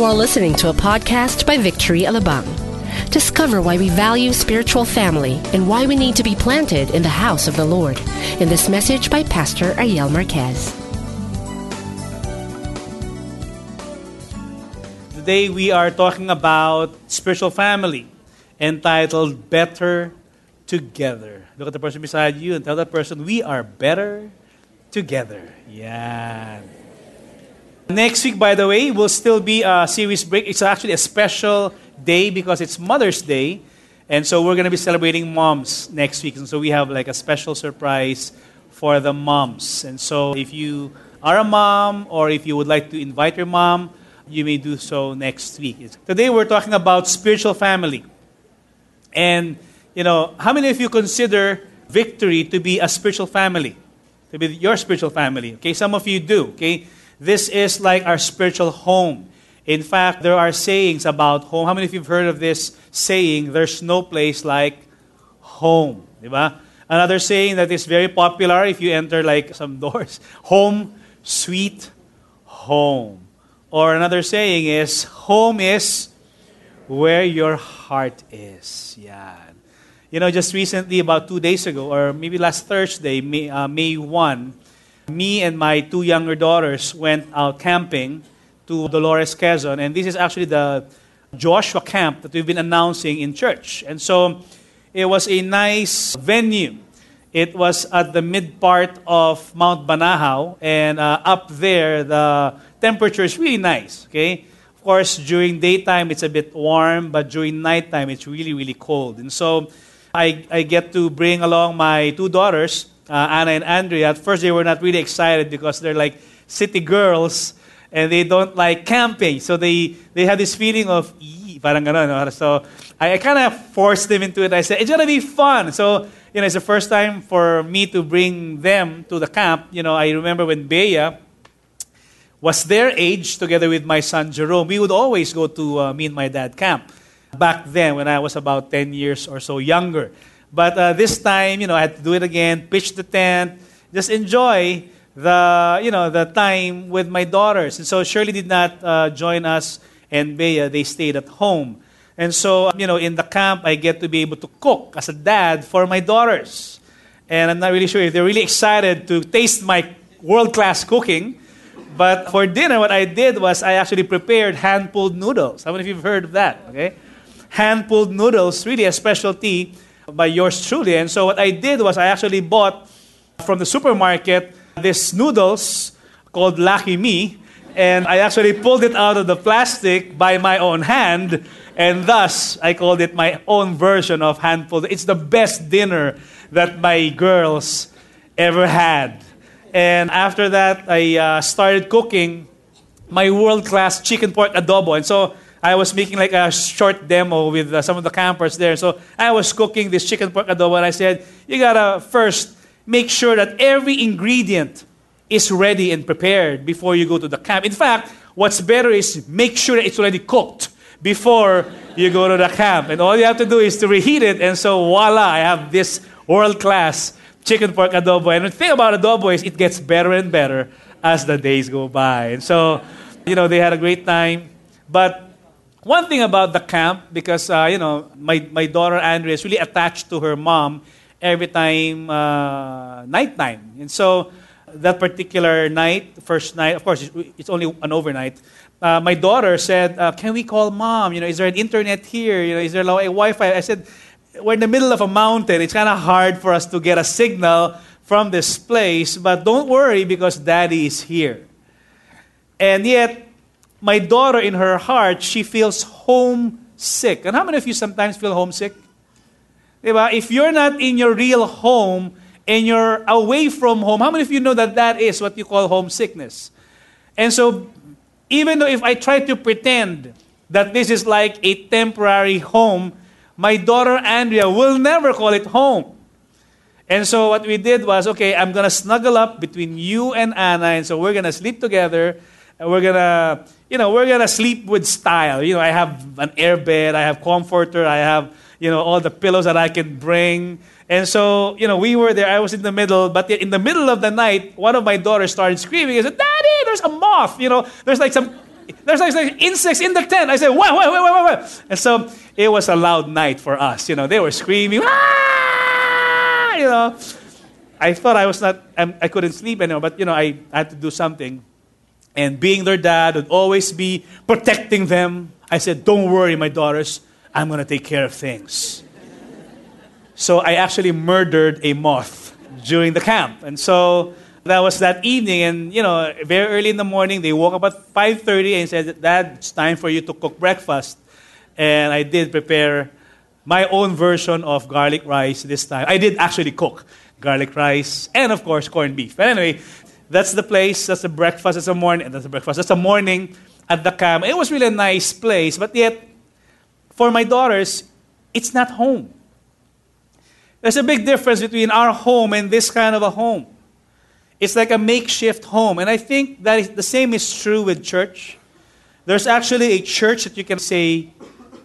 You are listening to a podcast by Victory Alabang. Discover why we value spiritual family and why we need to be planted in the house of the Lord in this message by Pastor Ariel Marquez. Today we are talking about spiritual family entitled Better Together. Look at the person beside you and tell that person, We are better together. Yeah. Next week, by the way, will still be a series break. It's actually a special day because it's Mother's Day. And so we're going to be celebrating moms next week. And so we have like a special surprise for the moms. And so if you are a mom or if you would like to invite your mom, you may do so next week. Today we're talking about spiritual family. And, you know, how many of you consider victory to be a spiritual family? To be your spiritual family? Okay, some of you do. Okay, this is like our spiritual home. In fact, there are sayings about home. How many of you have heard of this saying? There's no place like home. Diba? Another saying that is very popular if you enter like some doors home, sweet home. Or another saying is home is where your heart is. Yeah. You know, just recently, about two days ago, or maybe last Thursday, May, uh, May 1, me and my two younger daughters went out camping to Dolores, Quezon. And this is actually the Joshua camp that we've been announcing in church. And so it was a nice venue. It was at the mid part of Mount Banahaw, and uh, up there, the temperature is really nice. Okay? Of course, during daytime, it's a bit warm, but during nighttime, it's really, really cold. And so I, I get to bring along my two daughters, uh, Anna and Andrea. At first, they were not really excited because they're like city girls and they don't like camping. So they, they have this feeling of, parang ganun. So I, I kind of forced them into it. I said, it's going to be fun. So, you know, it's the first time for me to bring them to the camp. You know, I remember when Bea was their age, together with my son Jerome, we would always go to uh, me and my dad camp back then when I was about 10 years or so younger. But uh, this time, you know, I had to do it again, pitch the tent, just enjoy the, you know, the time with my daughters. And so Shirley did not uh, join us and Bea, they stayed at home. And so, you know, in the camp, I get to be able to cook as a dad for my daughters. And I'm not really sure if they're really excited to taste my world class cooking. But for dinner, what I did was I actually prepared hand pulled noodles. How many of you have heard of that? Okay? hand pulled noodles, really a specialty by yours truly. And so what I did was I actually bought from the supermarket this noodles called Lucky Me, and I actually pulled it out of the plastic by my own hand, and thus I called it my own version of hand pulled. It's the best dinner that my girls ever had. And after that, I uh, started cooking my world class chicken pork adobo. And so I was making like a short demo with uh, some of the campers there. So I was cooking this chicken pork adobo, and I said, You gotta first make sure that every ingredient is ready and prepared before you go to the camp. In fact, what's better is make sure that it's already cooked before you go to the camp. And all you have to do is to reheat it, and so voila, I have this world class chicken pork adobo. And the thing about adobo is it gets better and better as the days go by. And so, you know, they had a great time. But one thing about the camp, because, uh, you know, my, my daughter Andrea is really attached to her mom every time uh, nighttime. And so that particular night, first night, of course, it's only an overnight. Uh, my daughter said, uh, "Can we call mom? You know, is there an internet here? You know, is there a Wi-Fi?" I said, "We're in the middle of a mountain. It's kind of hard for us to get a signal from this place, but don't worry because Daddy is here." And yet, my daughter in her heart, she feels homesick. And how many of you sometimes feel homesick? Diba? If you're not in your real home and you're away from home, how many of you know that that is what you call homesickness? And so, even though if I try to pretend that this is like a temporary home, my daughter Andrea will never call it home. And so what we did was, okay, I'm gonna snuggle up between you and Anna, and so we're gonna sleep together, and we're gonna you know, we're gonna sleep with style. You know, I have an air bed, I have comforter, I have, you know, all the pillows that I can bring. And so, you know, we were there, I was in the middle, but in the middle of the night, one of my daughters started screaming. I said, Daddy, there's a moth, you know, there's like some there's like insects in the tent. I said, wait, wait, wait, wait, wait. And so it was a loud night for us. You know, they were screaming, ah! you know. I thought I was not, I couldn't sleep anymore, but you know, I had to do something. And being their dad would always be protecting them. I said, don't worry, my daughters, I'm going to take care of things. so I actually murdered a moth during the camp. And so that was that evening and you know very early in the morning they woke up at 5.30 and said dad it's time for you to cook breakfast and i did prepare my own version of garlic rice this time i did actually cook garlic rice and of course corned beef but anyway that's the place that's the breakfast that's the morning that's the breakfast that's the morning at the camp it was really a nice place but yet for my daughters it's not home there's a big difference between our home and this kind of a home it's like a makeshift home. And I think that is, the same is true with church. There's actually a church that you can say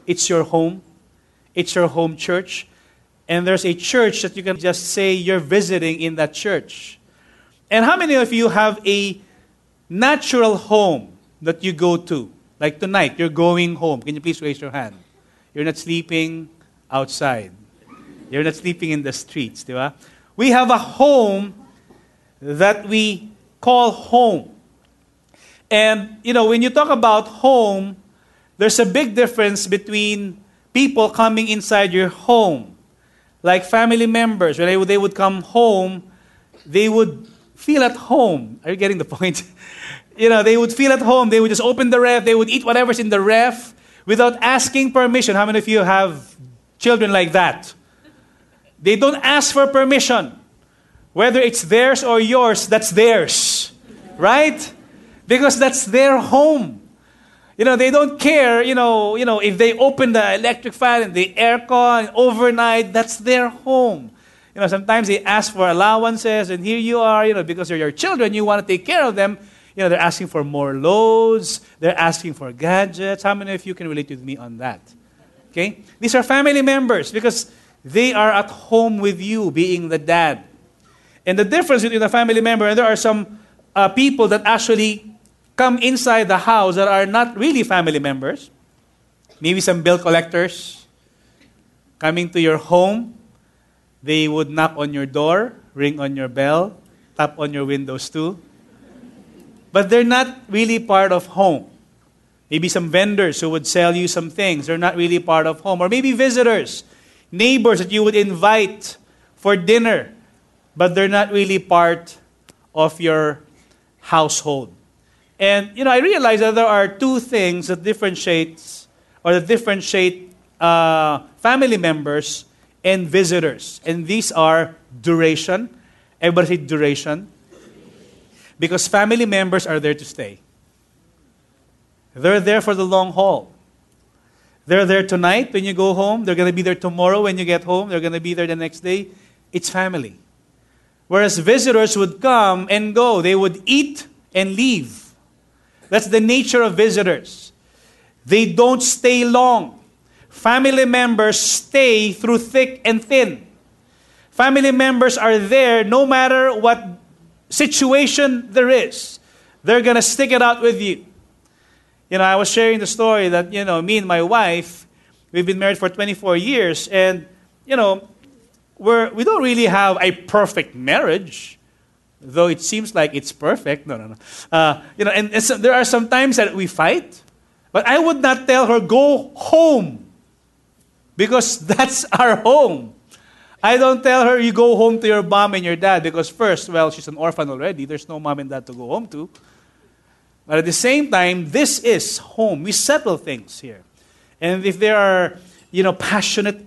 it's your home. It's your home church. And there's a church that you can just say you're visiting in that church. And how many of you have a natural home that you go to? Like tonight, you're going home. Can you please raise your hand? You're not sleeping outside. You're not sleeping in the streets, diba? We have a home that we call home. And, you know, when you talk about home, there's a big difference between people coming inside your home. Like family members, when they would come home, they would feel at home. Are you getting the point? you know, they would feel at home. They would just open the ref, they would eat whatever's in the ref without asking permission. How many of you have children like that? They don't ask for permission. Whether it's theirs or yours, that's theirs. Right? Because that's their home. You know, they don't care, you know, you know, if they open the electric fan and the aircon overnight, that's their home. You know, sometimes they ask for allowances, and here you are, you know, because they're your children, you want to take care of them. You know, they're asking for more loads, they're asking for gadgets. How many of you can relate with me on that? Okay? These are family members because they are at home with you, being the dad. And the difference between a family member and there are some uh, people that actually come inside the house that are not really family members. Maybe some bill collectors coming to your home. They would knock on your door, ring on your bell, tap on your windows too. But they're not really part of home. Maybe some vendors who would sell you some things. They're not really part of home. Or maybe visitors, neighbors that you would invite for dinner but they're not really part of your household. And you know, I realize that there are two things that differentiates or that differentiate uh, family members and visitors, and these are duration. Everybody say duration, because family members are there to stay. They're there for the long haul. They're there tonight when you go home. They're going to be there tomorrow when you get home. They're going to be there the next day. It's family. Whereas visitors would come and go, they would eat and leave. That's the nature of visitors. They don't stay long. Family members stay through thick and thin. Family members are there no matter what situation there is. They're going to stick it out with you. You know, I was sharing the story that, you know, me and my wife, we've been married for 24 years, and, you know, we're, we don't really have a perfect marriage, though it seems like it's perfect. No, no, no. Uh, you know, and, and so there are some times that we fight, but I would not tell her, go home, because that's our home. I don't tell her, you go home to your mom and your dad, because first, well, she's an orphan already. There's no mom and dad to go home to. But at the same time, this is home. We settle things here. And if there are, you know, passionate,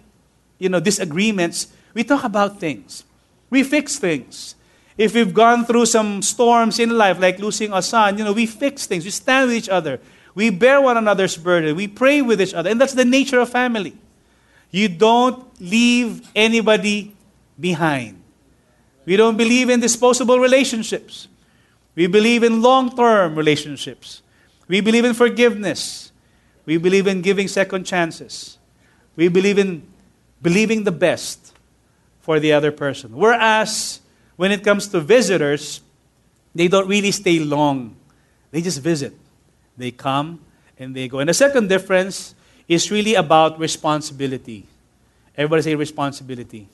you know, disagreements, we talk about things. We fix things. If we've gone through some storms in life, like losing a son, you know, we fix things. We stand with each other. We bear one another's burden. We pray with each other. And that's the nature of family. You don't leave anybody behind. We don't believe in disposable relationships. We believe in long term relationships. We believe in forgiveness. We believe in giving second chances. We believe in believing the best for the other person. Whereas when it comes to visitors, they don't really stay long. They just visit. They come and they go. And the second difference is really about responsibility. Everybody say responsibility.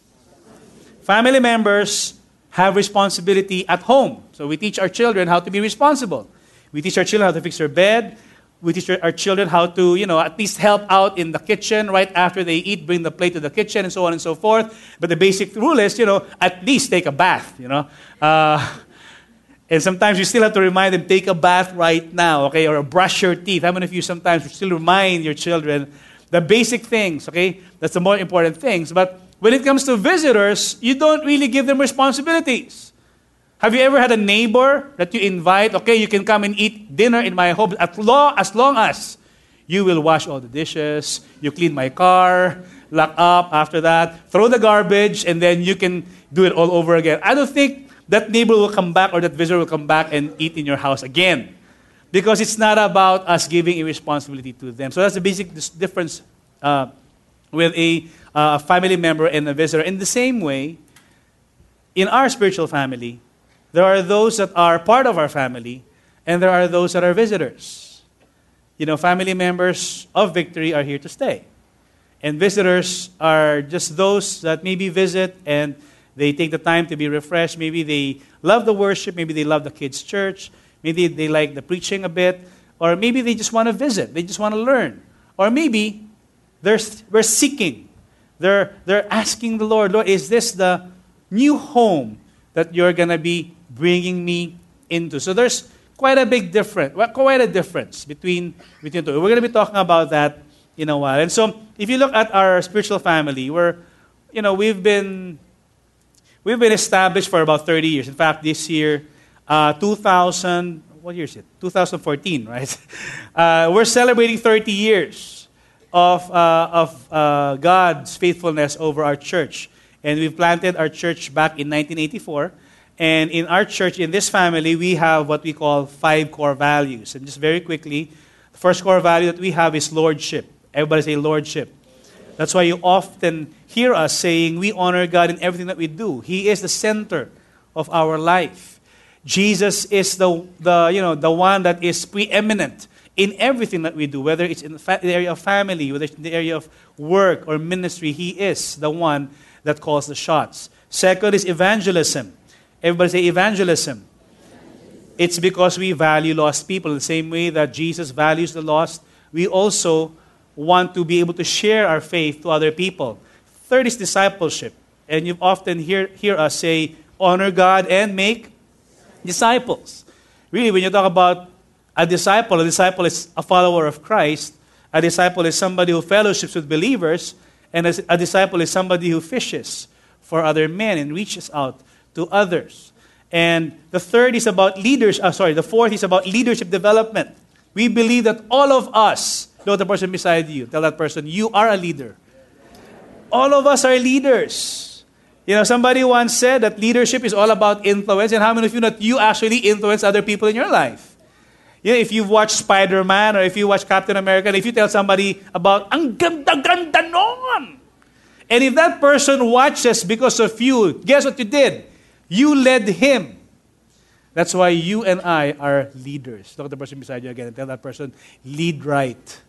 Family members have responsibility at home. So we teach our children how to be responsible. We teach our children how to fix their bed. We teach our children how to, you know, at least help out in the kitchen right after they eat, bring the plate to the kitchen, and so on and so forth. But the basic rule is, you know, at least take a bath, you know. Uh, and sometimes you still have to remind them, take a bath right now, okay, or brush your teeth. How many of you sometimes still remind your children the basic things, okay? That's the more important things. But when it comes to visitors, you don't really give them responsibilities. Have you ever had a neighbor that you invite? Okay, you can come and eat dinner in my home as long, as long as you will wash all the dishes, you clean my car, lock up after that, throw the garbage, and then you can do it all over again. I don't think that neighbor will come back or that visitor will come back and eat in your house again. Because it's not about us giving a responsibility to them. So that's the basic difference uh, with a uh, family member and a visitor. In the same way, in our spiritual family, there are those that are part of our family, and there are those that are visitors. You know, family members of Victory are here to stay. And visitors are just those that maybe visit and they take the time to be refreshed. Maybe they love the worship, maybe they love the kids' church, maybe they like the preaching a bit, or maybe they just want to visit, they just want to learn. Or maybe they're, we're seeking. They're, they're asking the Lord, Lord, is this the new home that you're going to be bringing me into. So there's quite a big difference, quite a difference between, between two. We're going to be talking about that in a while. And so if you look at our spiritual family, we're, you know, we've been, we've been established for about 30 years. In fact, this year, uh, 2000, what year is it? 2014, right? Uh, we're celebrating 30 years of, uh, of uh, God's faithfulness over our church. And we planted our church back in 1984. And in our church, in this family, we have what we call five core values. And just very quickly, the first core value that we have is lordship. Everybody say lordship. That's why you often hear us saying we honor God in everything that we do. He is the center of our life. Jesus is the, the, you know, the one that is preeminent in everything that we do, whether it's in the, fa- the area of family, whether it's in the area of work or ministry. He is the one that calls the shots. Second is evangelism. Everybody say evangelism. It's because we value lost people. The same way that Jesus values the lost, we also want to be able to share our faith to other people. Third is discipleship. And you often hear, hear us say, honor God and make disciples. Really, when you talk about a disciple, a disciple is a follower of Christ. A disciple is somebody who fellowships with believers. And a disciple is somebody who fishes for other men and reaches out to others. And the third is about leaders. Uh, sorry, the fourth is about leadership development. We believe that all of us, know the person beside you, tell that person, you are a leader. All of us are leaders. You know, somebody once said that leadership is all about influence, and how many of you know that you actually influence other people in your life? You know, if you've watched Spider-Man or if you watch Captain America, and if you tell somebody about, ang ganda-ganda noon! And if that person watches because of you, guess what you did? You led him. That's why you and I are leaders. Look at the person beside you again and tell that person, lead right.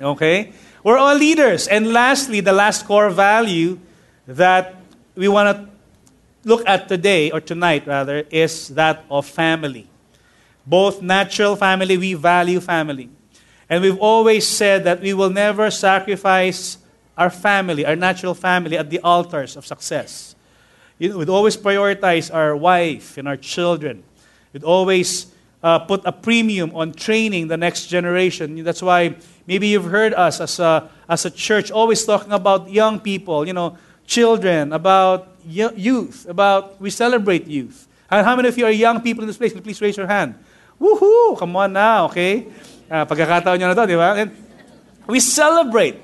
Okay? We're all leaders. And lastly, the last core value that we want to look at today, or tonight rather, is that of family. Both natural family, we value family. And we've always said that we will never sacrifice our family, our natural family, at the altars of success. You know, we'd always prioritize our wife and our children. We'd always uh, put a premium on training the next generation. That's why maybe you've heard us as a, as a church always talking about young people, you know, children, about youth, about we celebrate youth. And how many of you are young people in this place? Please raise your hand. Woohoo! Come on now, okay? Uh, pagkakataon nyo na to, di ba? And we celebrate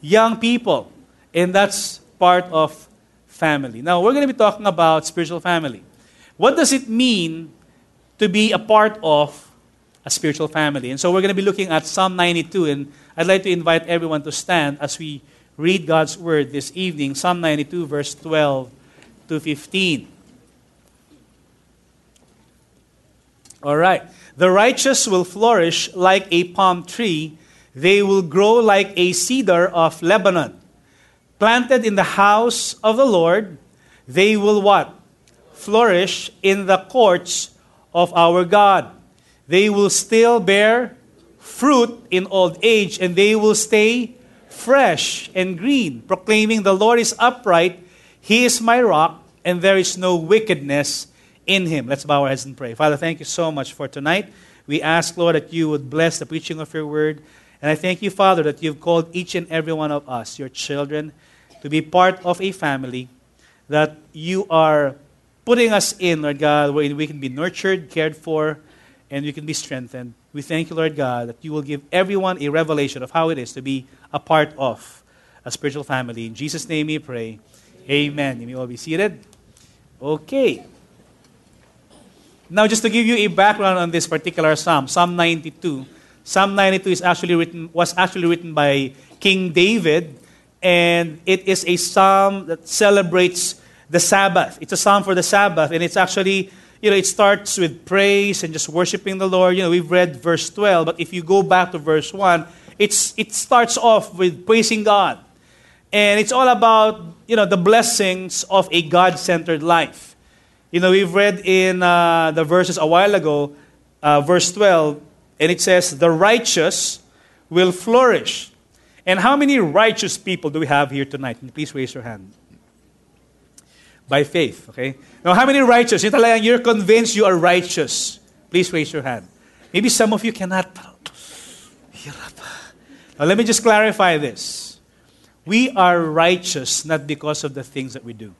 young people. And that's part of family. Now, we're going to be talking about spiritual family. What does it mean to be a part of a spiritual family? And so we're going to be looking at Psalm 92, and I'd like to invite everyone to stand as we read God's word this evening. Psalm 92, verse 12 to 15. All right. The righteous will flourish like a palm tree. They will grow like a cedar of Lebanon. Planted in the house of the Lord, they will what? Flourish in the courts of our God. They will still bear fruit in old age, and they will stay fresh and green, proclaiming, The Lord is upright, He is my rock, and there is no wickedness in Him. Let's bow our heads and pray. Father, thank you so much for tonight. We ask, Lord, that you would bless the preaching of your word. And I thank you, Father, that you've called each and every one of us, your children, to be part of a family, that you are putting us in, Lord God, where we can be nurtured, cared for, and we can be strengthened. We thank you, Lord God, that you will give everyone a revelation of how it is to be a part of a spiritual family. In Jesus' name we pray. Amen. You may all be seated. Okay. Now, just to give you a background on this particular psalm, Psalm 92. Psalm 92 is actually written, was actually written by King David, and it is a psalm that celebrates the Sabbath. It's a psalm for the Sabbath, and it's actually, you know, it starts with praise and just worshiping the Lord. You know, we've read verse 12, but if you go back to verse 1, it's, it starts off with praising God. And it's all about, you know, the blessings of a God centered life. You know, we've read in uh, the verses a while ago, uh, verse 12, and it says, The righteous will flourish. And how many righteous people do we have here tonight? Please raise your hand by faith. Okay? Now, how many righteous? Yung talagang you're convinced you are righteous. Please raise your hand. Maybe some of you cannot. Now, let me just clarify this. We are righteous not because of the things that we do.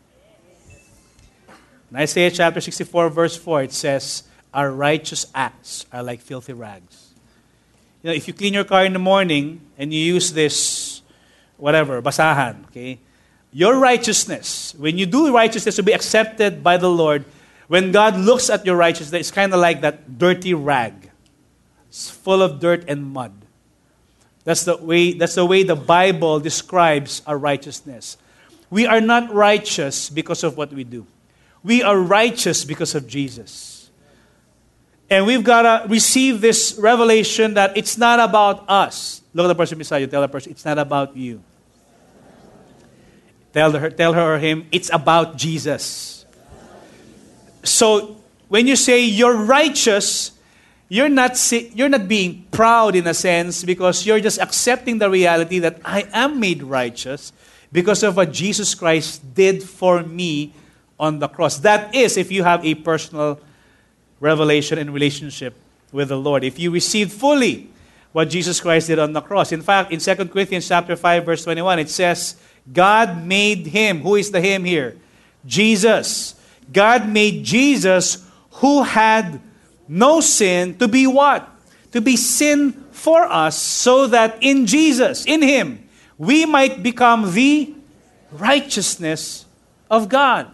In Isaiah chapter 64, verse 4, it says, Our righteous acts are like filthy rags. You know, if you clean your car in the morning and you use this, whatever, basahan, okay? Your righteousness, when you do righteousness to be accepted by the Lord, when God looks at your righteousness, it's kind of like that dirty rag. It's full of dirt and mud. That's the way, that's the, way the Bible describes our righteousness. We are not righteous because of what we do. We are righteous because of Jesus. And we've got to receive this revelation that it's not about us. Look at the person beside you. Tell the person, it's not about you. Tell her, tell her or him, it's about Jesus. So when you say you're righteous, you're not, you're not being proud in a sense because you're just accepting the reality that I am made righteous because of what Jesus Christ did for me on the cross. That is, if you have a personal revelation and relationship with the Lord. If you receive fully what Jesus Christ did on the cross. In fact, in 2 Corinthians chapter 5, verse 21, it says, God made him. Who is the him here? Jesus. God made Jesus who had no sin to be what? To be sin for us so that in Jesus, in him, we might become the righteousness of God.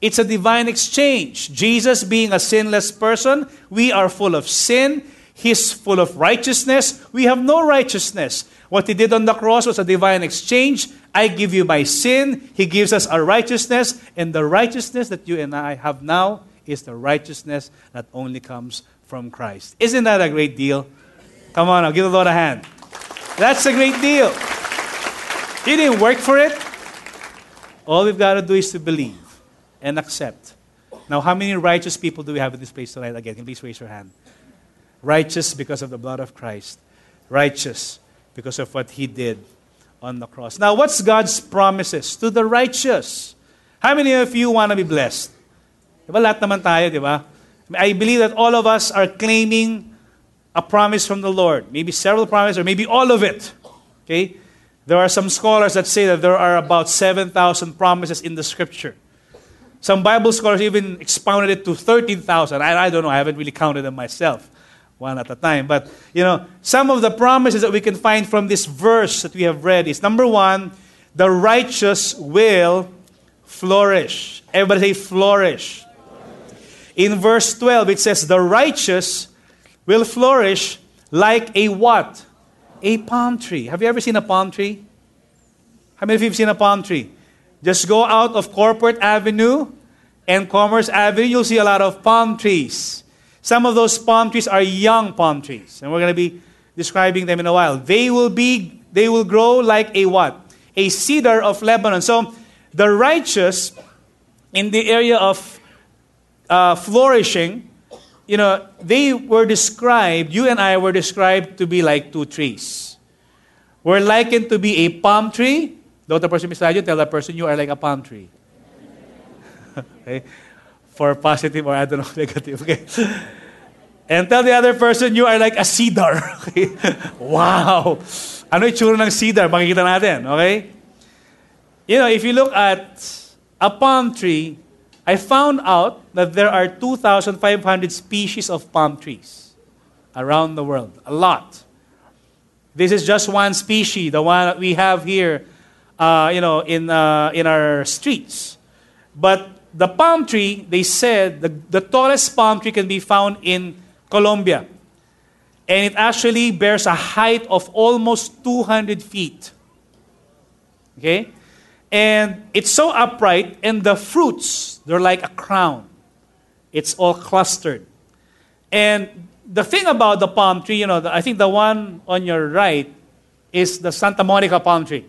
It's a divine exchange. Jesus being a sinless person, we are full of sin. He's full of righteousness. We have no righteousness. What he did on the cross was a divine exchange. I give you my sin. He gives us our righteousness. And the righteousness that you and I have now is the righteousness that only comes from Christ. Isn't that a great deal? Come on, I'll give the Lord a hand. That's a great deal. He didn't work for it. All we've got to do is to believe and accept. Now, how many righteous people do we have in this place tonight? Again, please raise your hand. Righteous because of the blood of Christ. Righteous because of what he did on the cross. Now, what's God's promises to the righteous? How many of you want to be blessed? Diba lahat naman tayo, di? I believe that all of us are claiming a promise from the Lord. Maybe several promises, or maybe all of it. Okay? There are some scholars that say that there are about 7,000 promises in the scripture. Some Bible scholars even expounded it to 13,000. I, I don't know, I haven't really counted them myself one at a time. But, you know, some of the promises that we can find from this verse that we have read is number one, the righteous will flourish. Everybody say flourish. In verse 12, it says, the righteous will flourish like a what? A palm tree. Have you ever seen a palm tree? How many of you have seen a palm tree? Just go out of Corporate Avenue and Commerce Avenue, you'll see a lot of palm trees. Some of those palm trees are young palm trees, and we're going to be describing them in a while. They will be they will grow like a what? A cedar of Lebanon. So the righteous in the area of uh, flourishing, you know, they were described, you and I were described to be like two trees. We're likened to be a palm tree. Don't the person beside you tell that person you are like a palm tree. okay? For positive or I don't know, negative. Okay? And tell the other person you are like a cedar. Wow! Ano itsura ng cedar? Makikita natin. Okay? You know, if you look at a palm tree, I found out that there are 2,500 species of palm trees around the world. A lot. This is just one species, the one that we have here, uh, you know, in, uh, in our streets. But the palm tree, they said, the, the tallest palm tree can be found in Colombia. And it actually bears a height of almost 200 feet. Okay? And it's so upright, and the fruits, they're like a crown. It's all clustered. And the thing about the palm tree, you know, I think the one on your right is the Santa Monica palm tree.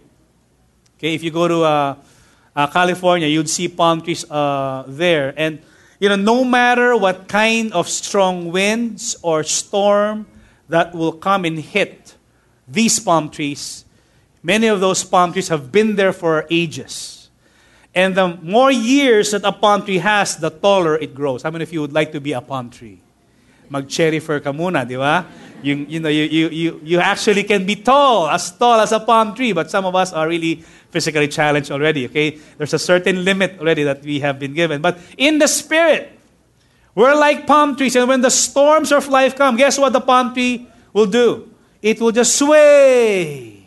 Okay, if you go to uh, uh, California, you'd see palm trees uh, there. And, you know, no matter what kind of strong winds or storm that will come and hit these palm trees, Many of those palm trees have been there for ages. And the more years that a palm tree has, the taller it grows. How many of you would like to be a palm tree? Mag-Cherifer ka muna, di ba? You, you, know, you, you, you, you actually can be tall, as tall as a palm tree, but some of us are really physically challenged already, okay? There's a certain limit already that we have been given. But in the spirit, we're like palm trees, and when the storms of life come, guess what the palm tree will do? It will just sway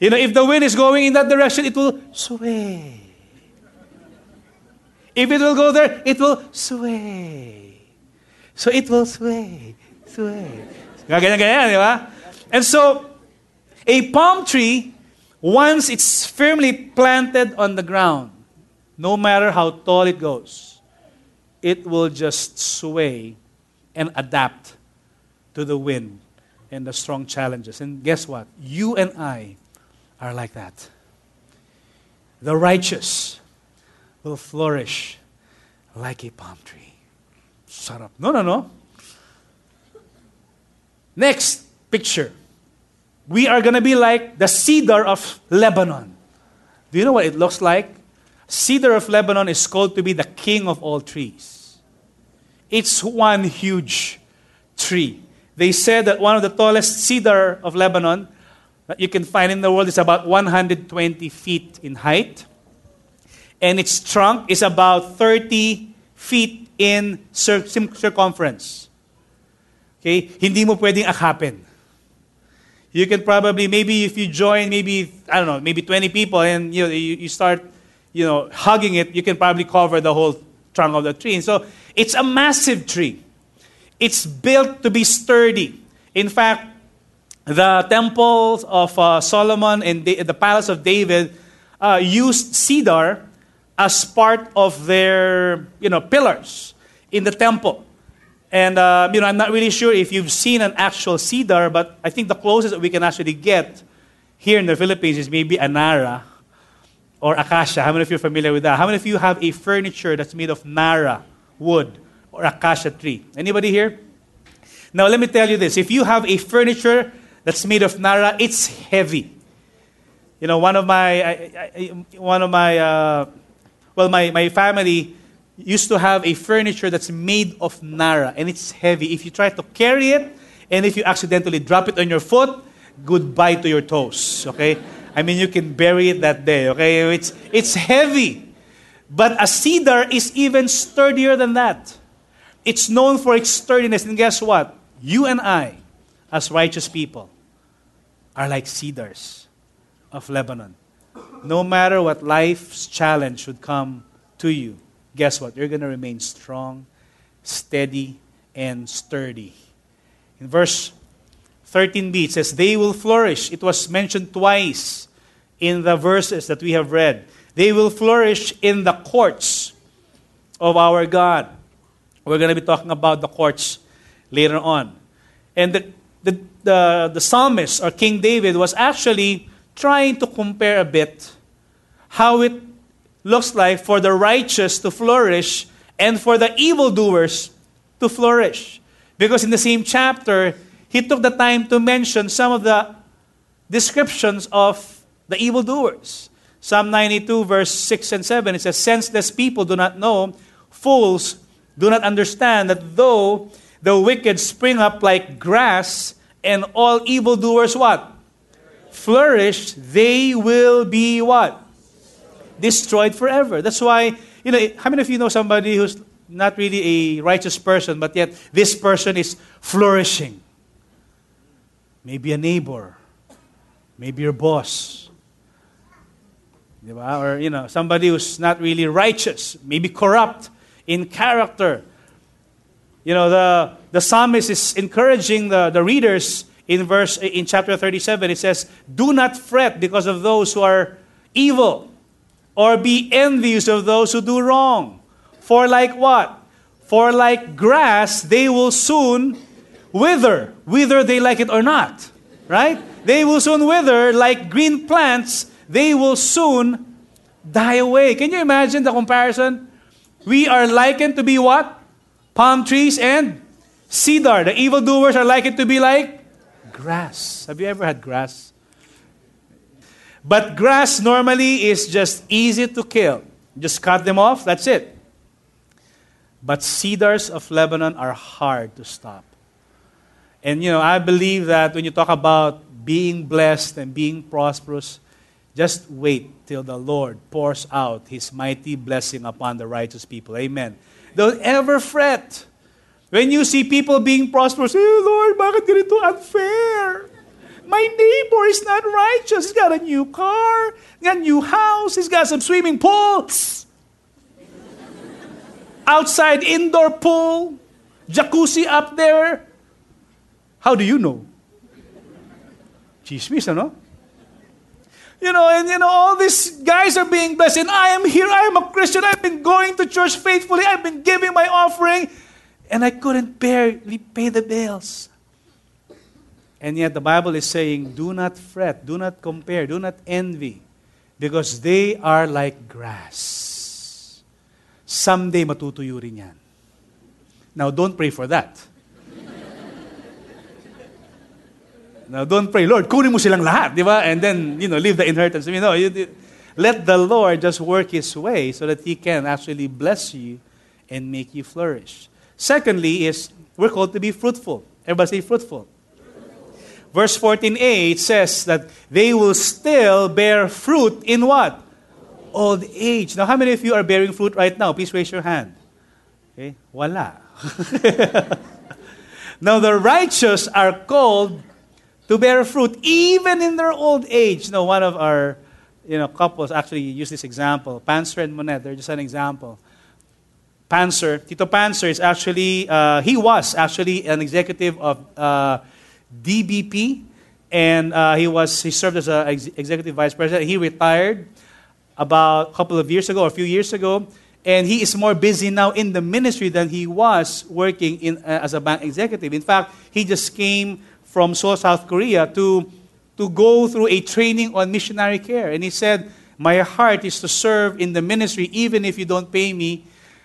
you know, if the wind is going in that direction, it will sway. If it will go there, it will sway. So it will sway, sway. And so, a palm tree, once it's firmly planted on the ground, no matter how tall it goes, it will just sway and adapt to the wind and the strong challenges. And guess what? You and I are like that. The righteous will flourish like a palm tree. Shut up. No, no, no. Next picture. We are going to be like the cedar of Lebanon. Do you know what it looks like? Cedar of Lebanon is called to be the king of all trees. It's one huge tree. They said that one of the tallest cedar of Lebanon that you can find in the world is about 120 feet in height. And its trunk is about 30 feet in circumference. Okay? Hindi mo pwedeng akapin. You can probably, maybe if you join, maybe, I don't know, maybe 20 people and you, know, you, you start, you know, hugging it, you can probably cover the whole trunk of the tree. And so it's a massive tree. It's built to be sturdy. In fact, the temples of uh, Solomon and the, the, palace of David uh, used cedar as part of their you know pillars in the temple. And uh, you know, I'm not really sure if you've seen an actual cedar, but I think the closest that we can actually get here in the Philippines is maybe anara or acacia. How many of you are familiar with that? How many of you have a furniture that's made of nara wood or acacia tree? Anybody here? Now let me tell you this: if you have a furniture that's made of nara. It's heavy. You know, one of my, I, I, one of my, uh, well, my, my family used to have a furniture that's made of nara, and it's heavy. If you try to carry it, and if you accidentally drop it on your foot, goodbye to your toes. Okay, I mean you can bury it that day. Okay, it's it's heavy, but a cedar is even sturdier than that. It's known for its sturdiness, and guess what? You and I as righteous people are like cedars of Lebanon. No matter what life's challenge should come to you, guess what? You're going to remain strong, steady, and sturdy. In verse 13b, it says, They will flourish. It was mentioned twice in the verses that we have read. They will flourish in the courts of our God We're going to be talking about the courts later on. And the, the, the, the psalmist, or King David, was actually trying to compare a bit how it looks like for the righteous to flourish and for the evildoers to flourish. Because in the same chapter, he took the time to mention some of the descriptions of the evildoers. Psalm 92, verse 6 and 7, it says, Senseless people do not know, fools do not understand that though the wicked spring up like grass and all evildoers what? Flourish, they will be what? Destroyed forever. That's why, you know, how many of you know somebody who's not really a righteous person, but yet this person is flourishing? Maybe a neighbor, maybe your boss, or you know somebody who's not really righteous, maybe corrupt in character. You know the the psalmist is encouraging the, the readers in verse in chapter 37 it says do not fret because of those who are evil or be envious of those who do wrong. For like what? For like grass they will soon wither whether they like it or not right? They will soon wither like green plants they will soon die away. Can you imagine the comparison? We are likened to be what? Palm trees and cedar. The evildoers are likened to be like grass. Have you ever had grass? But grass normally is just easy to kill. Just cut them off, that's it. But cedars of Lebanon are hard to stop. And you know, I believe that when you talk about being blessed and being prosperous, just wait till the Lord pours out his mighty blessing upon the righteous people. Amen. Don't ever fret. When you see people being prosperous, hey Lord, bakit ganito unfair? My neighbor is not righteous. He's got a new car, got a new house, he's got some swimming pools. Outside indoor pool, jacuzzi up there. How do you know? Chismis, ano? You know, and you know, all these guys are being blessed. And I am here, I am a Christian, I've been going to church faithfully, I've been giving my offering and I couldn't barely pay the bills. And yet the Bible is saying, do not fret, do not compare, do not envy, because they are like grass. Someday matutuyo rin yan. Now, don't pray for that. now, don't pray, Lord, kunin mo silang lahat, di ba? And then, you know, leave the inheritance. You know, you, let the Lord just work His way so that He can actually bless you and make you flourish. Secondly, is we're called to be fruitful. Everybody say fruitful. Verse 14a, it says that they will still bear fruit in what? Old age. Now, how many of you are bearing fruit right now? Please raise your hand. Okay? Wala. now, the righteous are called to bear fruit even in their old age. Now, one of our you know, couples actually use this example. Panzer and Monet, they're just an example. Panzer, Tito Panzer is actually, uh, he was actually an executive of uh, DBP, and uh, he was he served as an ex- executive vice president. He retired about a couple of years ago, a few years ago, and he is more busy now in the ministry than he was working in, uh, as a bank executive. In fact, he just came from Seoul, South Korea, to to go through a training on missionary care, and he said, "My heart is to serve in the ministry, even if you don't pay me."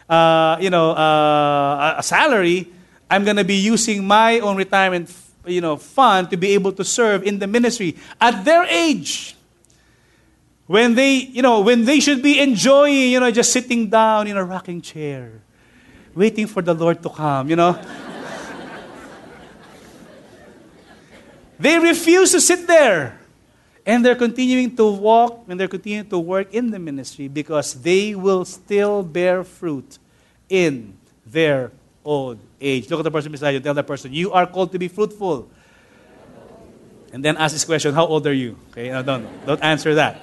uh, you know, uh, a salary, I'm going to be using my own retirement, you know, fun to be able to serve in the ministry at their age. When they, you know, when they should be enjoying, you know, just sitting down in a rocking chair, waiting for the Lord to come, you know. they refuse to sit there. And they're continuing to walk and they're continuing to work in the ministry because they will still bear fruit in their old age. Look at the person beside you. Tell that person, you are called to be fruitful. And then ask this question, how old are you? Okay, no, don't, don't answer that.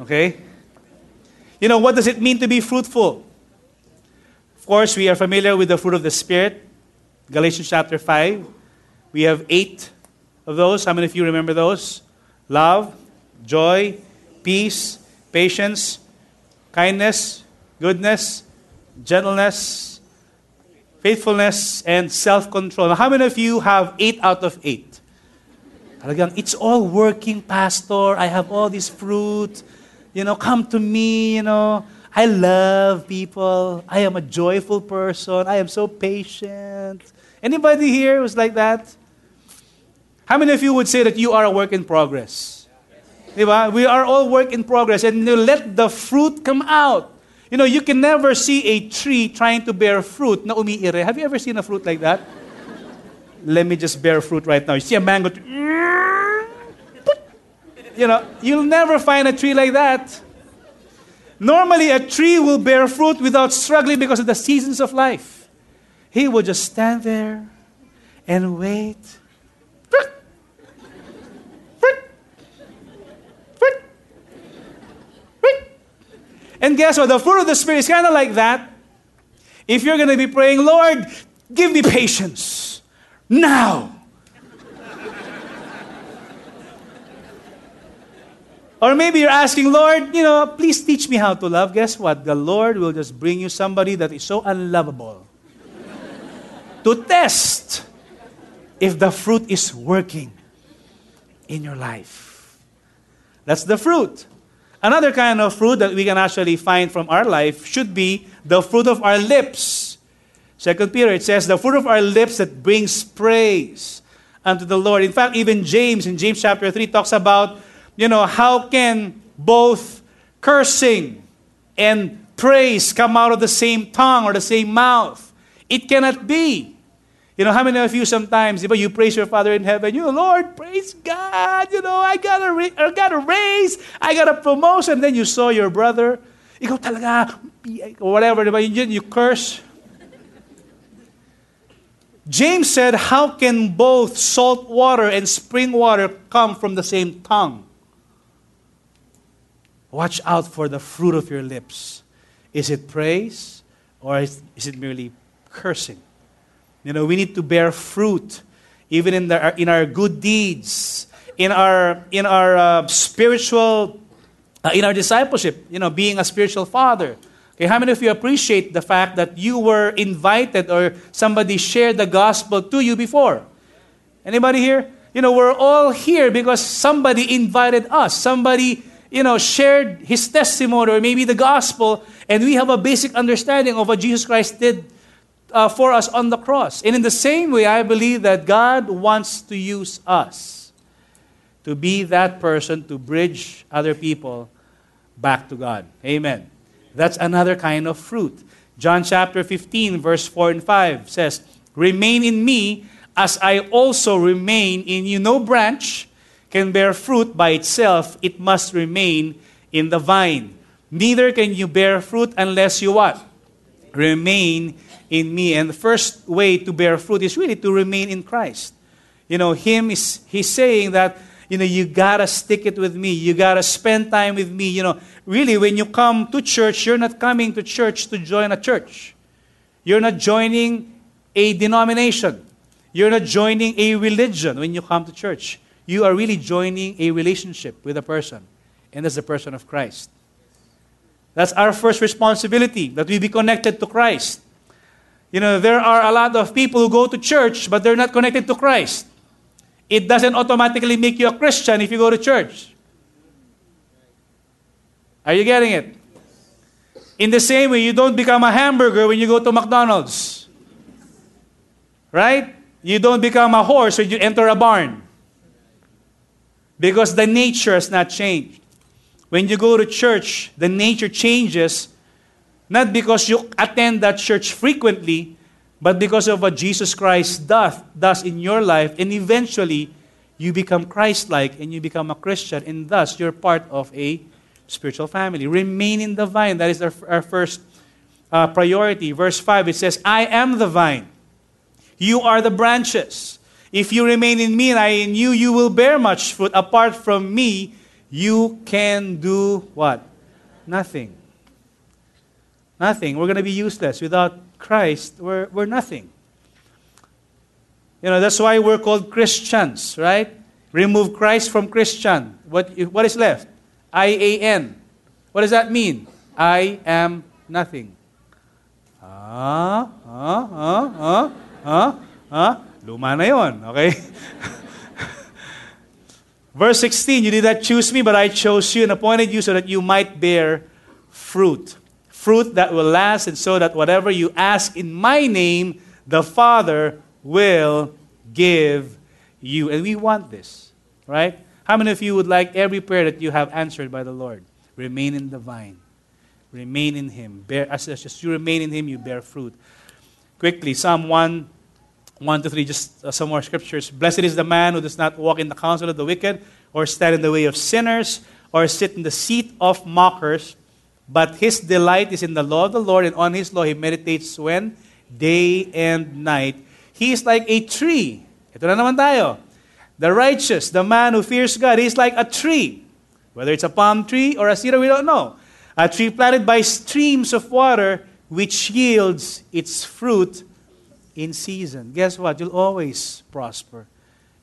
Okay? You know, what does it mean to be fruitful? Of course, we are familiar with the fruit of the Spirit. Galatians chapter 5. We have eight of those. How many of you remember those? Love, joy, peace, patience, kindness, goodness, gentleness, faithfulness, and self control. How many of you have 8 out of 8? Talagang, it's all working, Pastor. I have all this fruit. You know, come to me, you know. I love people. I am a joyful person. I am so patient. Anybody here who's like that? How many of you would say that you are a work in progress? We are all work in progress and you let the fruit come out. You know, you can never see a tree trying to bear fruit na umiire. Have you ever seen a fruit like that? Let me just bear fruit right now. You see a mango. You know, you'll never find a tree like that. Normally, a tree will bear fruit without struggling because of the seasons of life. He will just stand there and wait. And guess what? The fruit of the Spirit is kind of like that. If you're going to be praying, Lord, give me patience now. Or maybe you're asking, Lord, you know, please teach me how to love. Guess what? The Lord will just bring you somebody that is so unlovable to test if the fruit is working in your life. That's the fruit. Another kind of fruit that we can actually find from our life should be the fruit of our lips. Second Peter, it says, the fruit of our lips that brings praise unto the Lord. In fact, even James, in James chapter 3, talks about you know, how can both cursing and praise come out of the same tongue or the same mouth? It cannot be. You know, how many of you sometimes, you praise your Father in heaven, you know, Lord, praise God, you know, I got a, ra- I got a raise, I got a promotion. Then you saw your brother, ikaw talaga, or whatever, you, you curse. James said, How can both salt water and spring water come from the same tongue? Watch out for the fruit of your lips. Is it praise or is, is it merely cursing? You know, we need to bear fruit even in, the, in our good deeds, in our, in our uh, spiritual, uh, in our discipleship, you know, being a spiritual father. Okay, how many of you appreciate the fact that you were invited or somebody shared the gospel to you before? Anybody here? You know, we're all here because somebody invited us. Somebody you know, shared his testimony or maybe the gospel, and we have a basic understanding of what Jesus Christ did uh, for us on the cross. And in the same way, I believe that God wants to use us to be that person to bridge other people back to God. Amen. That's another kind of fruit. John chapter 15, verse 4 and 5 says, Remain in me as I also remain in you. No branch can bear fruit by itself, it must remain in the vine. Neither can you bear fruit unless you what? Remain in me. And the first way to bear fruit is really to remain in Christ. You know, him is he's saying that you know you gotta stick it with me you gotta spend time with me you know really when you come to church you're not coming to church to join a church you're not joining a denomination you're not joining a religion when you come to church you are really joining a relationship with a person, and that's the person of Christ. That's our first responsibility, that we be connected to Christ. You know, there are a lot of people who go to church, but they're not connected to Christ. It doesn't automatically make you a Christian if you go to church. Are you getting it? In the same way, you don't become a hamburger when you go to McDonald's. Right? You don't become a horse when you enter a barn because the nature has not changed. When you go to church, the nature changes not because you attend that church frequently, but because of what Jesus Christ does, does in your life, and eventually you become Christ like and you become a Christian, and thus you're part of a spiritual family. Remain in the vine. That is our, our first uh, priority. Verse 5 it says, I am the vine, you are the branches. If you remain in me and I in you, you will bear much fruit. Apart from me, you can do what? Nothing. Nothing. We're going to be useless. Without Christ, we're, we're nothing. You know, that's why we're called Christians, right? Remove Christ from Christian. What, what is left? I A N. What does that mean? I am nothing. Ah, ah, ah, ah, ah, ah. Yon, okay? Verse 16, you did not choose me, but I chose you and appointed you so that you might bear fruit. Fruit that will last, and so that whatever you ask in my name, the Father will give you. And we want this, right? How many of you would like every prayer that you have answered by the Lord? Remain in the vine. Remain in Him. Bear, as, as you remain in Him, you bear fruit. Quickly, Psalm 1 1 to 3, just uh, some more scriptures. Blessed is the man who does not walk in the counsel of the wicked, or stand in the way of sinners, or sit in the seat of mockers. But his delight is in the law of the Lord, and on his law he meditates when? Day and night. He is like a tree. Ito na naman tayo. The righteous, the man who fears God, he is like a tree. Whether it's a palm tree or a cedar, we don't know. A tree planted by streams of water, which yields its fruit in season. Guess what? You'll always prosper.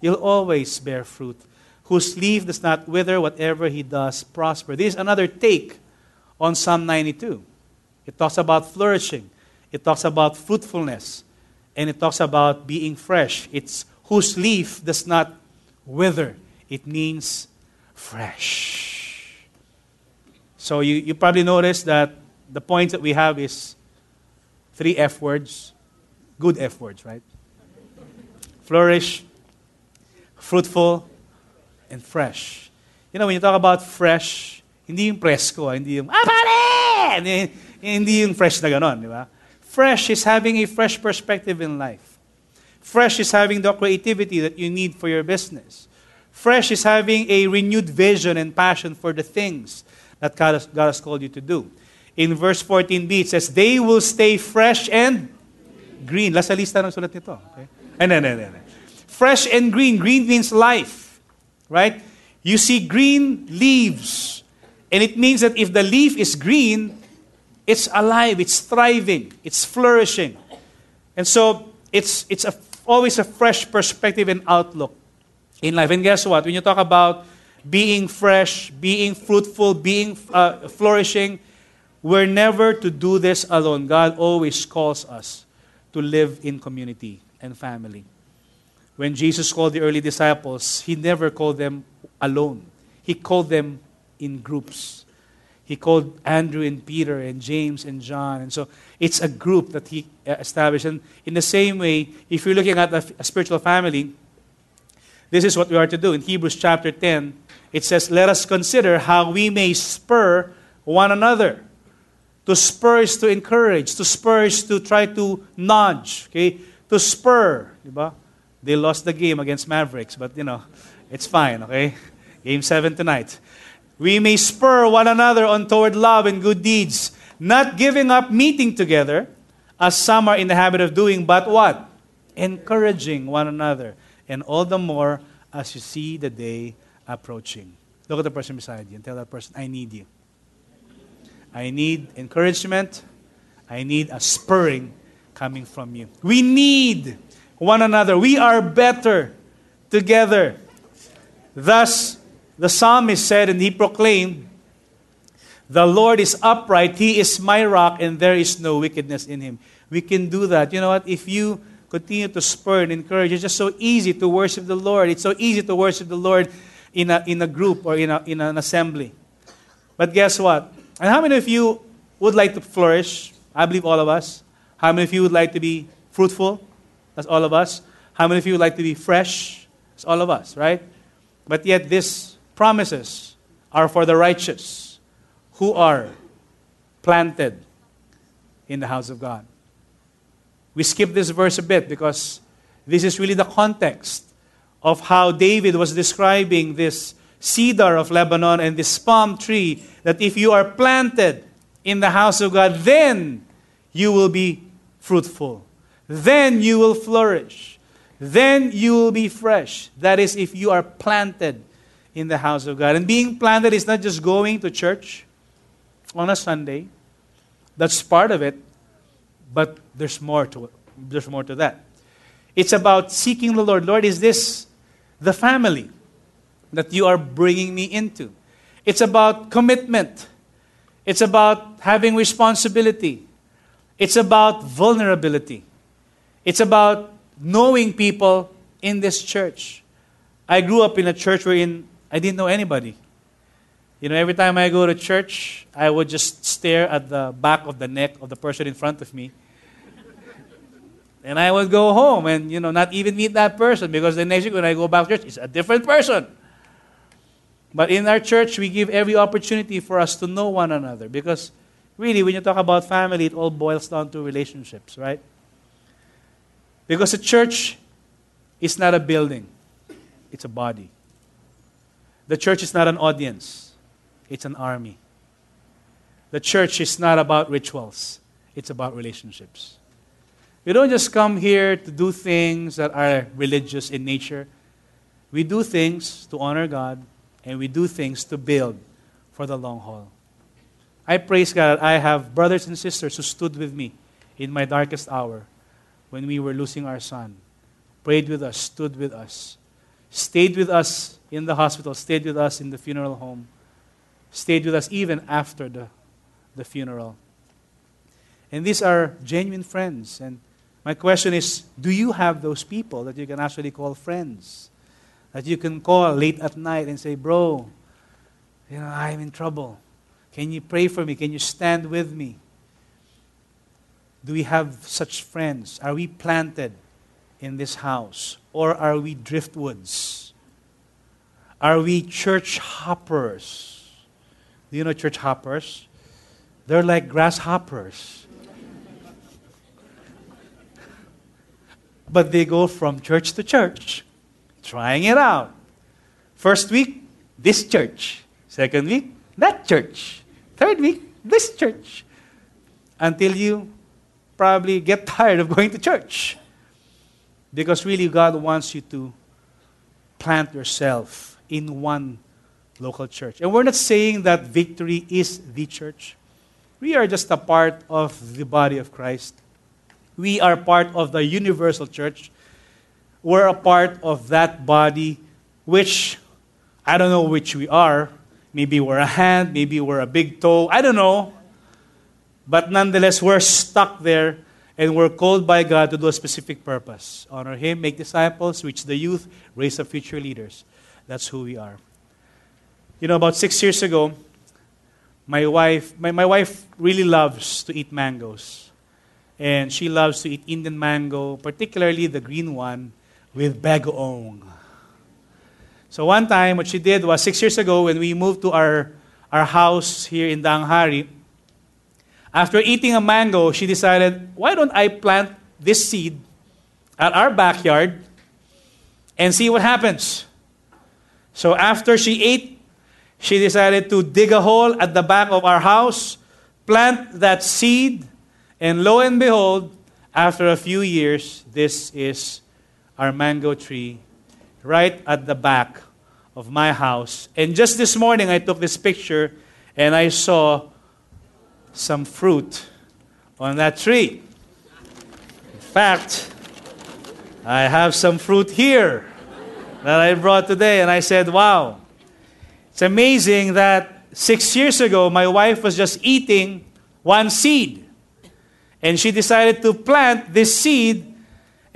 You'll always bear fruit. Whose leaf does not wither, whatever he does prosper. This is another take on Psalm 92. It talks about flourishing, it talks about fruitfulness, and it talks about being fresh. It's whose leaf does not wither. It means fresh. So you, you probably notice that the points that we have is three F words Good F words, right? Flourish, fruitful, and fresh. You know, when you talk about fresh, hindi yung presko, hindi yung, ah, pare! Hindi, hindi yung fresh na ganon, di ba? Fresh is having a fresh perspective in life. Fresh is having the creativity that you need for your business. Fresh is having a renewed vision and passion for the things that God has, God has called you to do. In verse 14b, it says, They will stay fresh and green. Lasa lista ng sulat nito. Okay? Ay, no, no, no. Fresh and green. Green means life. Right? You see green leaves. And it means that if the leaf is green, it's alive, it's thriving, it's flourishing. And so it's, it's a, always a fresh perspective and outlook in life. And guess what? When you talk about being fresh, being fruitful, being uh, flourishing, we're never to do this alone. God always calls us to live in community and family. When Jesus called the early disciples, he never called them alone. He called them in groups. He called Andrew and Peter and James and John. And so it's a group that he uh, established. And in the same way, if you're looking at a, a spiritual family, this is what we are to do. In Hebrews chapter 10, it says, Let us consider how we may spur one another to spur is to encourage. To spur is to try to nudge. Okay? To spur. Diba? They lost the game against Mavericks, but you know, it's fine. Okay? Game 7 tonight. We may spur one another on toward love and good deeds, not giving up meeting together, as some are in the habit of doing, but what? Encouraging one another. And all the more as you see the day approaching. Look at the person beside you and tell that person, I need you. I need encouragement. I need a spurring coming from you. We need one another. We are better together. Thus, the psalmist said, and he proclaimed, The Lord is upright, He is my rock, and there is no wickedness in Him. We can do that. You know what? If you continue to spur and encourage, it's just so easy to worship the Lord. It's so easy to worship the Lord in a, in a group or in, a, in an assembly. But guess what? And how many of you would like to flourish? I believe all of us. How many of you would like to be fruitful? That's all of us. How many of you would like to be fresh? That's all of us, right? But yet, these promises are for the righteous who are planted in the house of God. We skip this verse a bit because this is really the context of how David was describing this cedar of Lebanon and this palm tree, that if you are planted in the house of God, then you will be fruitful. Then you will flourish. Then you will be fresh. That is, if you are planted in the house of God. And being planted is not just going to church on a Sunday. That's part of it, but there's more to it. There's more to that. It's about seeking the Lord. Lord, is this the family? that you are bringing me into. It's about commitment. It's about having responsibility. It's about vulnerability. It's about knowing people in this church. I grew up in a church wherein I didn't know anybody. You know, every time I go to church, I would just stare at the back of the neck of the person in front of me. and I would go home and, you know, not even meet that person because the next week when I go back to church, it's a different person. But in our church, we give every opportunity for us to know one another because really, when you talk about family, it all boils down to relationships, right? Because a church is not a building, it's a body. The church is not an audience, it's an army. The church is not about rituals, it's about relationships. We don't just come here to do things that are religious in nature. We do things to honor God, and we do things to build for the long haul. I praise God I have brothers and sisters who stood with me in my darkest hour when we were losing our son, prayed with us, stood with us, stayed with us in the hospital, stayed with us in the funeral home, stayed with us even after the, the funeral. And these are genuine friends. And my question is do you have those people that you can actually call friends? That you can call late at night and say, Bro, you know, I'm in trouble. Can you pray for me? Can you stand with me? Do we have such friends? Are we planted in this house? Or are we driftwoods? Are we church hoppers? Do you know church hoppers? They're like grasshoppers. but they go from church to church, trying it out. First week, this church. Second week, that church. Third week, this church. Until you probably get tired of going to church. Because really, God wants you to plant yourself in one local church. And we're not saying that victory is the church. We are just a part of the body of Christ. We are part of the universal church. We're a part of that body, which I don't know which we are, Maybe we're a hand, maybe we're a big toe, I don't know. But nonetheless, we're stuck there and we're called by God to do a specific purpose honor Him, make disciples, reach the youth, raise up future leaders. That's who we are. You know, about six years ago, my wife, my, my wife really loves to eat mangoes. And she loves to eat Indian mango, particularly the green one with bagoong. So one time, what she did was six years ago when we moved to our, our house here in Daang Hari, after eating a mango, she decided, why don't I plant this seed at our backyard and see what happens? So after she ate, she decided to dig a hole at the back of our house, plant that seed, and lo and behold, after a few years, this is our mango tree right at the back of my house. And just this morning, I took this picture and I saw some fruit on that tree. In fact, I have some fruit here that I brought today, and I said, Wow, it's amazing that six years ago, my wife was just eating one seed. And she decided to plant this seed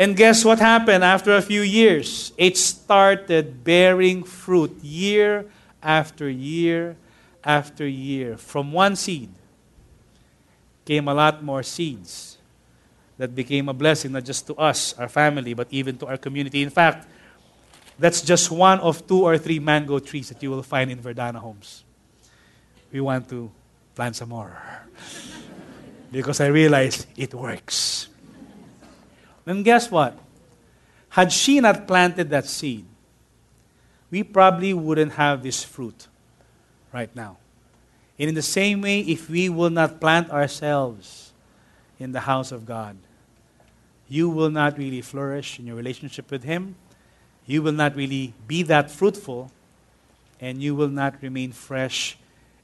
and guess what happened after a few years? It started bearing fruit year after year after year. From one seed came a lot more seeds that became a blessing, not just to us, our family, but even to our community. In fact, that's just one of two or three mango trees that you will find in Verdana homes. We want to plant some more because I realize it works. And guess what? Had she not planted that seed, we probably wouldn't have this fruit right now. And in the same way, if we will not plant ourselves in the house of God, you will not really flourish in your relationship with Him. You will not really be that fruitful, and you will not remain fresh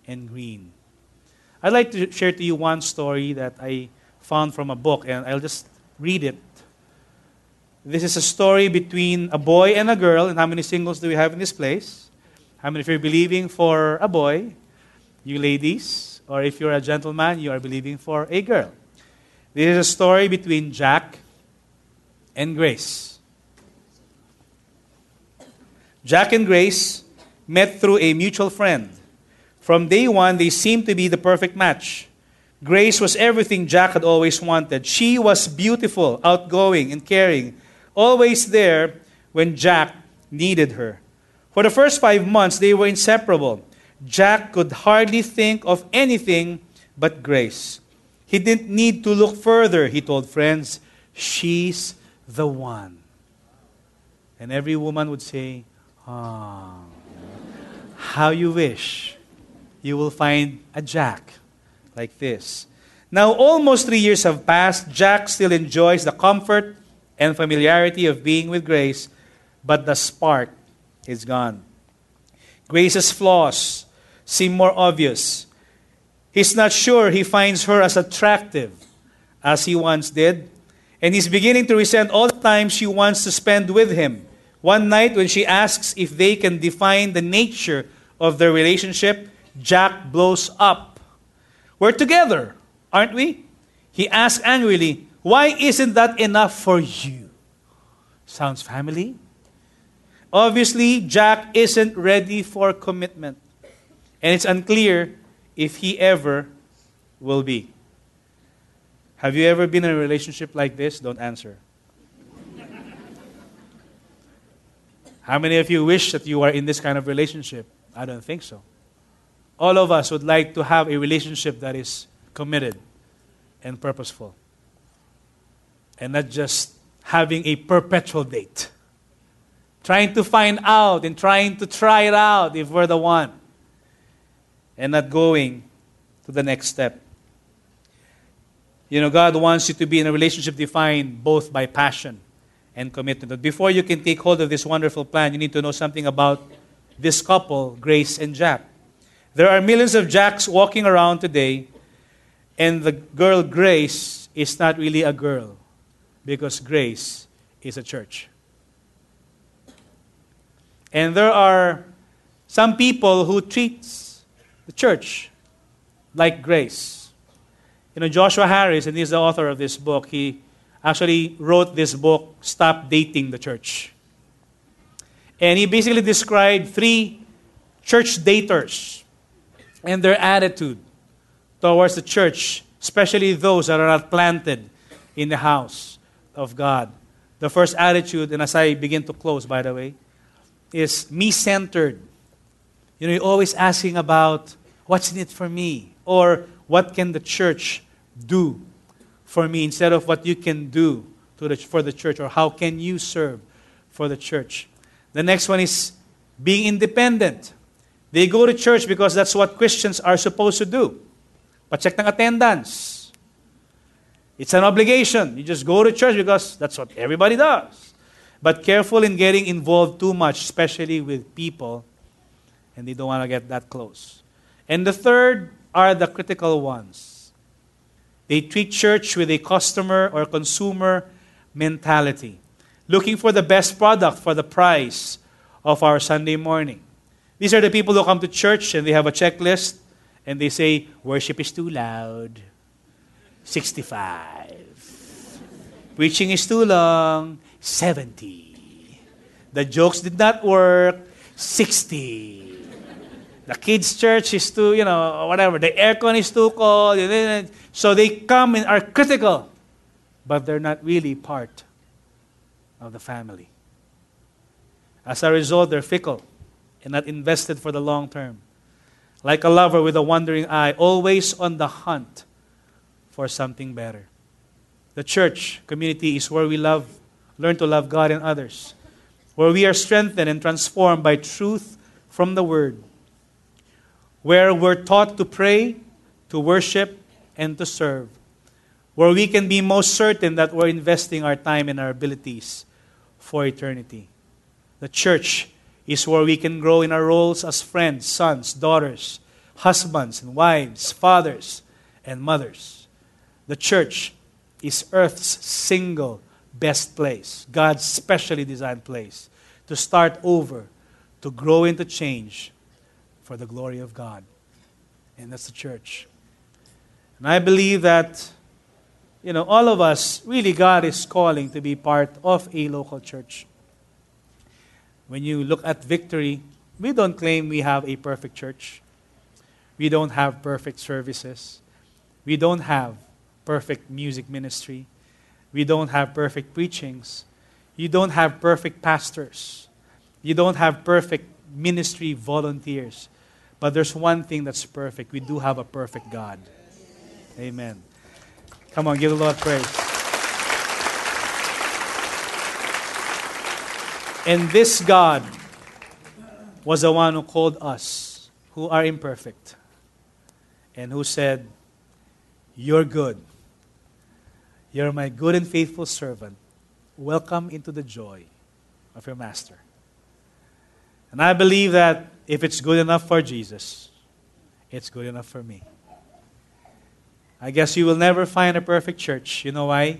and green. I'd like to share to you one story that I found from a book, and I'll just read it this is a story between a boy and a girl. And how many singles do we have in this place? How many of you are believing for a boy? You ladies. Or if you're a gentleman, you are believing for a girl. This is a story between Jack and Grace. Jack and Grace met through a mutual friend. From day one, they seemed to be the perfect match. Grace was everything Jack had always wanted. She was beautiful, outgoing, and caring, always there when Jack needed her. For the first five months, they were inseparable. Jack could hardly think of anything but Grace. He didn't need to look further, he told friends. She's the one. And every woman would say, Ah, how you wish you will find a Jack like this. Now, almost three years have passed. Jack still enjoys the comfort and familiarity of being with Grace, but the spark is gone. Grace's flaws seem more obvious. He's not sure he finds her as attractive as he once did, and he's beginning to resent all the time she wants to spend with him. One night, when she asks if they can define the nature of their relationship, Jack blows up. We're together, aren't we? He asks angrily, Why isn't that enough for you? Sounds family? Obviously, Jack isn't ready for commitment. And it's unclear if he ever will be. Have you ever been in a relationship like this? Don't answer. How many of you wish that you are in this kind of relationship? I don't think so. All of us would like to have a relationship that is committed and purposeful. And not just having a perpetual date. Trying to find out and trying to try it out if we're the one. And not going to the next step. You know, God wants you to be in a relationship defined both by passion and commitment. But before you can take hold of this wonderful plan, you need to know something about this couple, Grace and Jack. There are millions of Jacks walking around today, and the girl Grace is not really a girl because Grace is a church. And there are some people who treat the church like grace. You know, Joshua Harris, and he's the author of this book, he actually wrote this book, Stop Dating the Church. And he basically described three church daters and their attitude towards the church, especially those that are not planted in the house of God. The first attitude, and as I begin to close, by the way, is me centered. You know, you're always asking about what's in it for me, or what can the church do for me instead of what you can do the, for the church or how can you serve for the church. The next one is being independent. They go to church because that's what Christians are supposed to do. Pa-check ng attendance. It's an obligation. You just go to church because that's what everybody does. But careful in getting involved too much, especially with people, and they don't want to get that close. And the third are the critical ones. They treat church with a customer or consumer mentality, looking for the best product for the price of our Sunday morning. These are the people who come to church and they have a checklist and they say, Worship is too loud. 65. Preaching is too long. 70. The jokes did not work. 60. The kids' church is too, you know, whatever. The aircon is too cold. So they come and are critical, but they're not really part of the family. As a result, they're fickle and not invested for the long term. Like a lover with a wandering eye, always on the hunt for something better. The church community is where we love, learn to love God and others, where we are strengthened and transformed by truth from the Word where we're taught to pray, to worship, and to serve, where we can be most certain that we're investing our time and our abilities for eternity. The church is where we can grow in our roles as friends, sons, daughters, husbands and wives, fathers and mothers. The church is Earth's single best place, God's specially designed place to start over, to grow into change, for the glory of God. And that's the church. And I believe that you know, all of us, really, God is calling to be part of a local church. When you look at victory, we don't claim we have a perfect church. We don't have perfect services. We don't have perfect music ministry. We don't have perfect preachings. You don't have perfect pastors. You don't have perfect ministry volunteers. But there's one thing that's perfect. We do have a perfect God. Amen. Come on, give the Lord praise. And this God was the one who called us, who are imperfect, and who said, You're good. You're my good and faithful servant. Welcome into the joy of your master. And I believe that if it's good enough for Jesus, it's good enough for me. I guess you will never find a perfect church. You know why?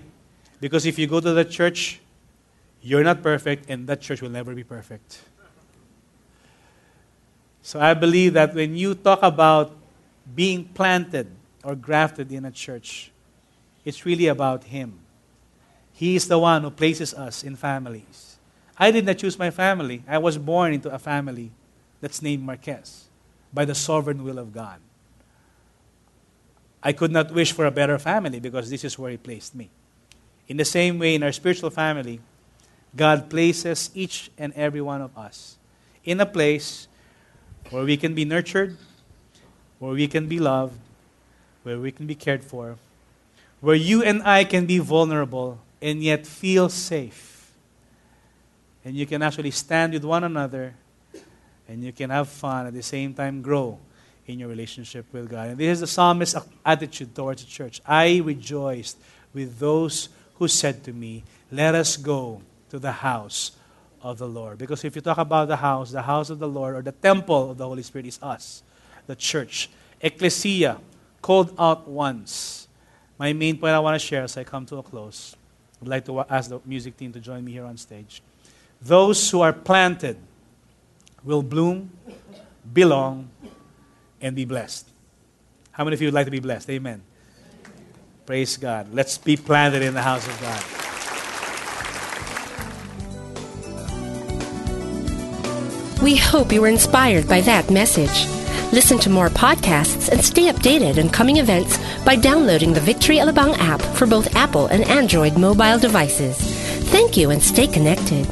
Because if you go to the church, you're not perfect, and that church will never be perfect. So I believe that when you talk about being planted or grafted in a church, it's really about Him. He is the one who places us in families. I did not choose my family. I was born into a family that's named Marquez by the sovereign will of God. I could not wish for a better family because this is where He placed me. In the same way, in our spiritual family, God places each and every one of us in a place where we can be nurtured, where we can be loved, where we can be cared for, where you and I can be vulnerable and yet feel safe. And you can actually stand with one another and you can have fun at the same time grow in your relationship with God. And this is the psalmist's attitude towards the church. I rejoiced with those who said to me, Let us go to the house of the Lord. Because if you talk about the house, the house of the Lord or the temple of the Holy Spirit is us, the church. Ecclesia, called out ones. My main point I want to share as I come to a close, I'd like to ask the music team to join me here on stage. Those who are planted will bloom, belong, and be blessed. How many of you would like to be blessed? Amen. Praise God. Let's be planted in the house of God. We hope you were inspired by that message. Listen to more podcasts and stay updated on coming events by downloading the Victory Alabang app for both Apple and Android mobile devices. Thank you and stay connected.